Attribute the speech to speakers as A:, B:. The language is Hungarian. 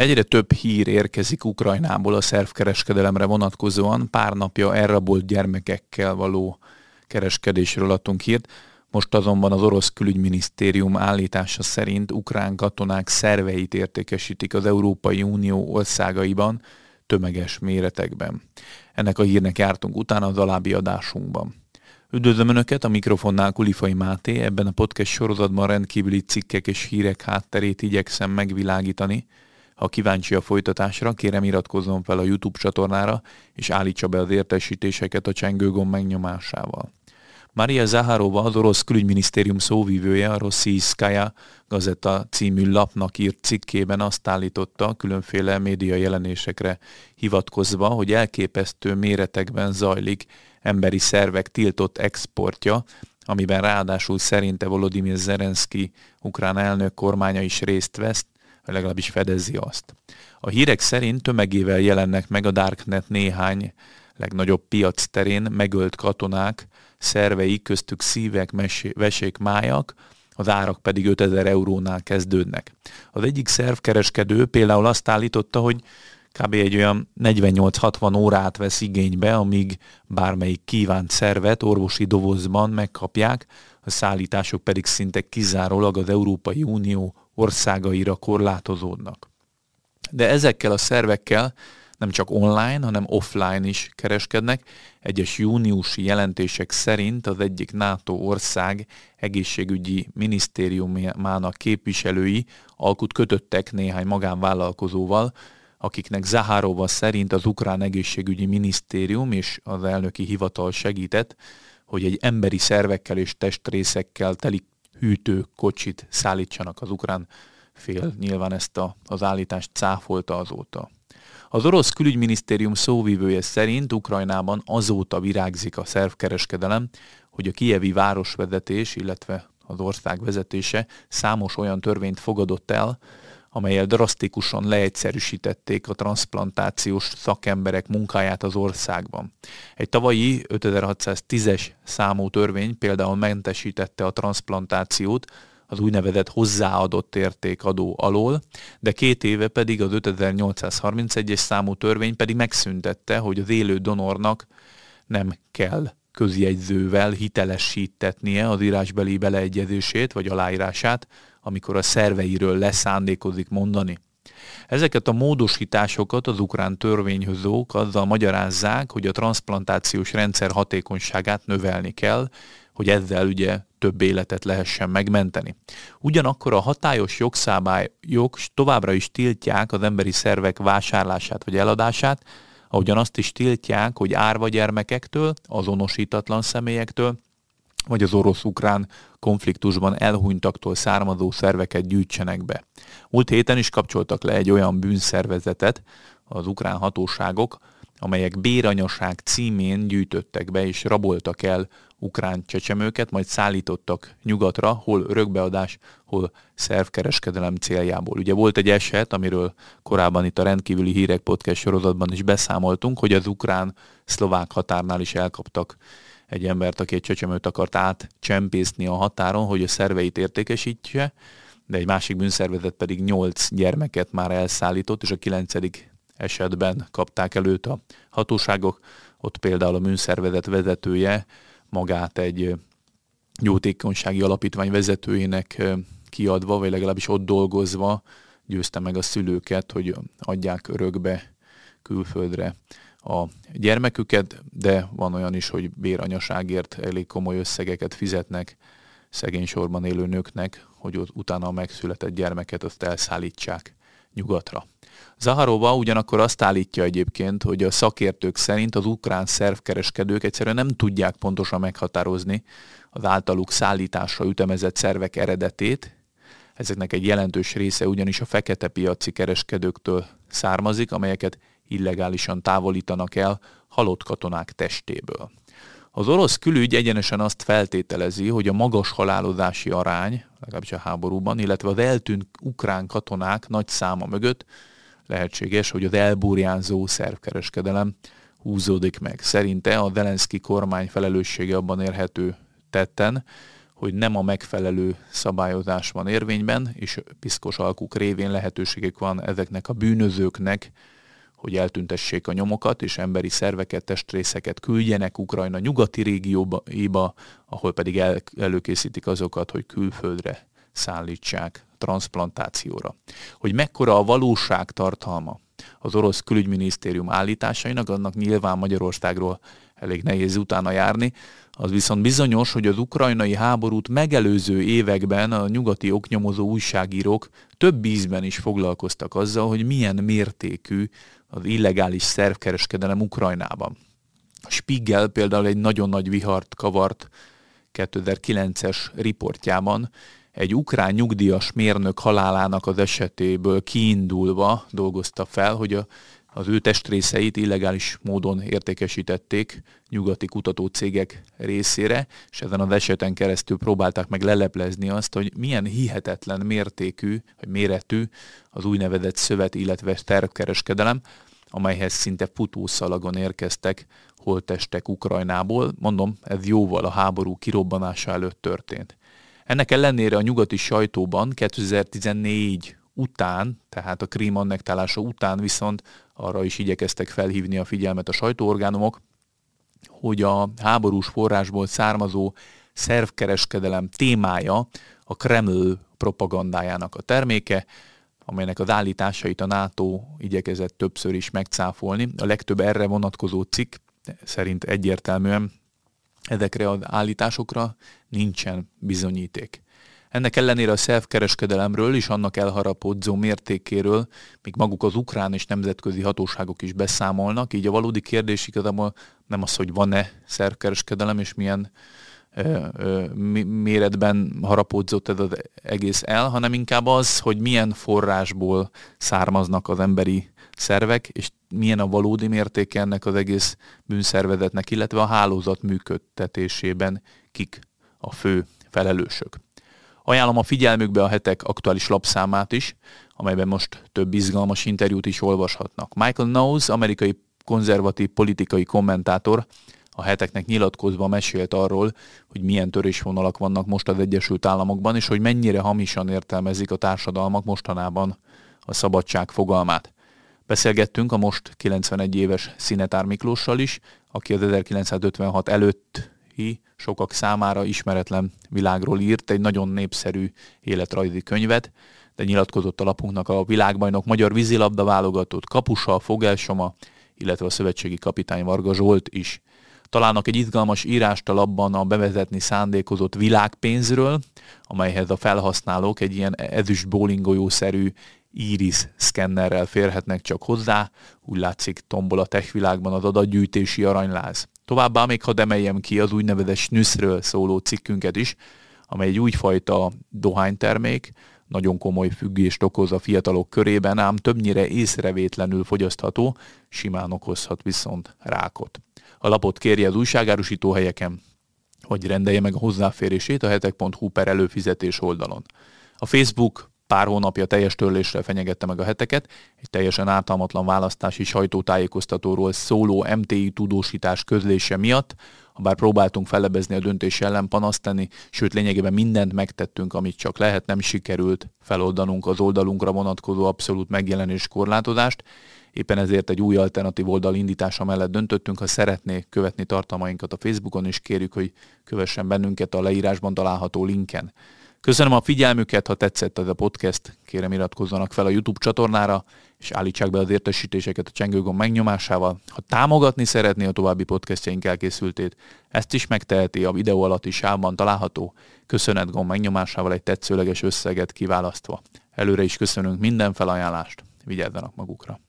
A: Egyre több hír érkezik Ukrajnából a szervkereskedelemre vonatkozóan. Pár napja elrabolt gyermekekkel való kereskedésről adtunk hírt. Most azonban az orosz külügyminisztérium állítása szerint ukrán katonák szerveit értékesítik az Európai Unió országaiban tömeges méretekben. Ennek a hírnek jártunk utána az alábbi adásunkban. Üdvözlöm Önöket, a mikrofonnál Kulifai Máté, ebben a podcast sorozatban rendkívüli cikkek és hírek hátterét igyekszem megvilágítani, ha kíváncsi a folytatásra, kérem iratkozzon fel a YouTube csatornára, és állítsa be az értesítéseket a csengőgomb megnyomásával. Maria Zaharova, az orosz külügyminisztérium szóvívője, a Rossziszkája gazeta című lapnak írt cikkében azt állította különféle média jelenésekre hivatkozva, hogy elképesztő méretekben zajlik emberi szervek tiltott exportja, amiben ráadásul szerinte Volodymyr Zelenszky ukrán elnök kormánya is részt vesz, vagy legalábbis fedezi azt. A hírek szerint tömegével jelennek meg a Darknet néhány legnagyobb piac terén megölt katonák, szervei köztük szívek, vesék, májak, az árak pedig 5000 eurónál kezdődnek. Az egyik szervkereskedő például azt állította, hogy kb. egy olyan 48-60 órát vesz igénybe, amíg bármelyik kívánt szervet orvosi dobozban megkapják, a szállítások pedig szinte kizárólag az Európai Unió országaira korlátozódnak. De ezekkel a szervekkel nem csak online, hanem offline is kereskednek. Egyes júniusi jelentések szerint az egyik NATO ország egészségügyi minisztériumának képviselői alkut kötöttek néhány magánvállalkozóval, akiknek Zaharova szerint az ukrán egészségügyi minisztérium és az elnöki hivatal segített, hogy egy emberi szervekkel és testrészekkel teli hűtőkocsit szállítsanak az ukrán fél. Nyilván ezt a, az állítást cáfolta azóta. Az orosz külügyminisztérium szóvívője szerint Ukrajnában azóta virágzik a szervkereskedelem, hogy a kievi városvezetés, illetve az ország vezetése számos olyan törvényt fogadott el, amelyel drasztikusan leegyszerűsítették a transplantációs szakemberek munkáját az országban. Egy tavalyi 5610-es számú törvény például mentesítette a transplantációt az úgynevezett hozzáadott értékadó alól, de két éve pedig az 5831-es számú törvény pedig megszüntette, hogy az élő donornak nem kell közjegyzővel hitelesítetnie az írásbeli beleegyezését vagy aláírását, amikor a szerveiről leszándékozik mondani. Ezeket a módosításokat az ukrán törvényhozók azzal magyarázzák, hogy a transplantációs rendszer hatékonyságát növelni kell, hogy ezzel ugye több életet lehessen megmenteni. Ugyanakkor a hatályos jogszabály jog továbbra is tiltják az emberi szervek vásárlását vagy eladását, ahogyan azt is tiltják, hogy árva gyermekektől, azonosítatlan személyektől, vagy az orosz-ukrán konfliktusban elhunytaktól származó szerveket gyűjtsenek be. Múlt héten is kapcsoltak le egy olyan bűnszervezetet az ukrán hatóságok, amelyek béranyaság címén gyűjtöttek be és raboltak el ukrán csecsemőket, majd szállítottak nyugatra, hol örökbeadás, hol szervkereskedelem céljából. Ugye volt egy eset, amiről korábban itt a rendkívüli hírek podcast sorozatban is beszámoltunk, hogy az ukrán-szlovák határnál is elkaptak egy embert, aki egy csecsemőt akart átcsempészni a határon, hogy a szerveit értékesítse, de egy másik bűnszervezet pedig nyolc gyermeket már elszállított, és a kilencedik esetben kapták előtt a hatóságok. Ott például a bűnszervezet vezetője magát egy jótékonysági alapítvány vezetőjének kiadva, vagy legalábbis ott dolgozva győzte meg a szülőket, hogy adják örökbe külföldre a gyermeküket, de van olyan is, hogy béranyaságért elég komoly összegeket fizetnek szegény sorban élő nőknek, hogy ott utána a megszületett gyermeket azt elszállítsák nyugatra. Zaharova ugyanakkor azt állítja egyébként, hogy a szakértők szerint az ukrán szervkereskedők egyszerűen nem tudják pontosan meghatározni az általuk szállításra ütemezett szervek eredetét. Ezeknek egy jelentős része ugyanis a fekete piaci kereskedőktől származik, amelyeket illegálisan távolítanak el halott katonák testéből. Az orosz külügy egyenesen azt feltételezi, hogy a magas halálozási arány, legalábbis a háborúban, illetve az eltűnt ukrán katonák nagy száma mögött lehetséges, hogy az elburjánzó szervkereskedelem húzódik meg. Szerinte a Zelenszky kormány felelőssége abban érhető tetten, hogy nem a megfelelő szabályozás van érvényben, és piszkos alkuk révén lehetőségek van ezeknek a bűnözőknek, hogy eltüntessék a nyomokat, és emberi szerveket, testrészeket küldjenek Ukrajna nyugati régióba, ahol pedig el, előkészítik azokat, hogy külföldre szállítsák transplantációra. Hogy mekkora a valóság tartalma az orosz külügyminisztérium állításainak, annak nyilván Magyarországról elég nehéz utána járni. Az viszont bizonyos, hogy az ukrajnai háborút megelőző években a nyugati oknyomozó újságírók több ízben is foglalkoztak azzal, hogy milyen mértékű az illegális szervkereskedelem Ukrajnában. Spiegel például egy nagyon nagy vihart kavart 2009-es riportjában, egy ukrán nyugdíjas mérnök halálának az esetéből kiindulva dolgozta fel, hogy a, az ő testrészeit illegális módon értékesítették nyugati kutatócégek részére, és ezen az eseten keresztül próbálták meg leleplezni azt, hogy milyen hihetetlen mértékű, vagy méretű az úgynevezett szövet, illetve tervkereskedelem, amelyhez szinte futószalagon érkeztek holtestek Ukrajnából. Mondom, ez jóval a háború kirobbanása előtt történt. Ennek ellenére a nyugati sajtóban 2014 után, tehát a Krím annektálása után viszont arra is igyekeztek felhívni a figyelmet a sajtóorgánumok, hogy a háborús forrásból származó szervkereskedelem témája a Kreml propagandájának a terméke, amelynek az állításait a NATO igyekezett többször is megcáfolni. A legtöbb erre vonatkozó cikk szerint egyértelműen ezekre az állításokra nincsen bizonyíték. Ennek ellenére a szelfkereskedelemről és annak elharapodzó mértékéről még maguk az ukrán és nemzetközi hatóságok is beszámolnak, így a valódi kérdés igazából nem az, hogy van-e szervkereskedelem és milyen ö, ö, méretben harapódzott ez az egész el, hanem inkább az, hogy milyen forrásból származnak az emberi szervek, és milyen a valódi mértéke ennek az egész bűnszervezetnek, illetve a hálózat működtetésében kik a fő felelősök. Ajánlom a figyelmükbe a hetek aktuális lapszámát is, amelyben most több izgalmas interjút is olvashatnak. Michael Knowles, amerikai konzervatív politikai kommentátor, a heteknek nyilatkozva mesélt arról, hogy milyen törésvonalak vannak most az Egyesült Államokban, és hogy mennyire hamisan értelmezik a társadalmak mostanában a szabadság fogalmát. Beszélgettünk a most 91 éves Szinetár Miklóssal is, aki az 1956 előtti sokak számára ismeretlen világról írt egy nagyon népszerű életrajzi könyvet, de nyilatkozott a lapunknak a világbajnok magyar vízilabda válogatott kapusa, Fogelsoma, illetve a szövetségi kapitány Varga Zsolt is. Találnak egy izgalmas írást a labban a bevezetni szándékozott világpénzről, amelyhez a felhasználók egy ilyen ezüst bowlinggolyószerű iris szkennerrel férhetnek csak hozzá, úgy látszik tombol a tech világban az adatgyűjtési aranyláz. Továbbá még hadd emeljem ki az úgynevezett snüszről szóló cikkünket is, amely egy újfajta dohánytermék, nagyon komoly függést okoz a fiatalok körében, ám többnyire észrevétlenül fogyasztható, simán okozhat viszont rákot. A lapot kérje az újságárusító helyeken, hogy rendelje meg a hozzáférését a hetek.hu per előfizetés oldalon. A Facebook pár hónapja teljes törlésre fenyegette meg a heteket, egy teljesen ártalmatlan választási sajtótájékoztatóról szóló MTI tudósítás közlése miatt, bár próbáltunk fellebezni a döntés ellen panaszt tenni, sőt lényegében mindent megtettünk, amit csak lehet, nem sikerült feloldanunk az oldalunkra vonatkozó abszolút megjelenés korlátozást, Éppen ezért egy új alternatív oldal indítása mellett döntöttünk, ha szeretné követni tartalmainkat a Facebookon, és kérjük, hogy kövessen bennünket a leírásban található linken. Köszönöm a figyelmüket, ha tetszett ez a podcast, kérem iratkozzanak fel a YouTube csatornára, és állítsák be az értesítéseket a csengőgomb megnyomásával. Ha támogatni szeretné a további podcastjaink elkészültét, ezt is megteheti a videó alatti sávban található köszönetgomb megnyomásával egy tetszőleges összeget kiválasztva. Előre is köszönünk minden felajánlást, vigyázzanak magukra!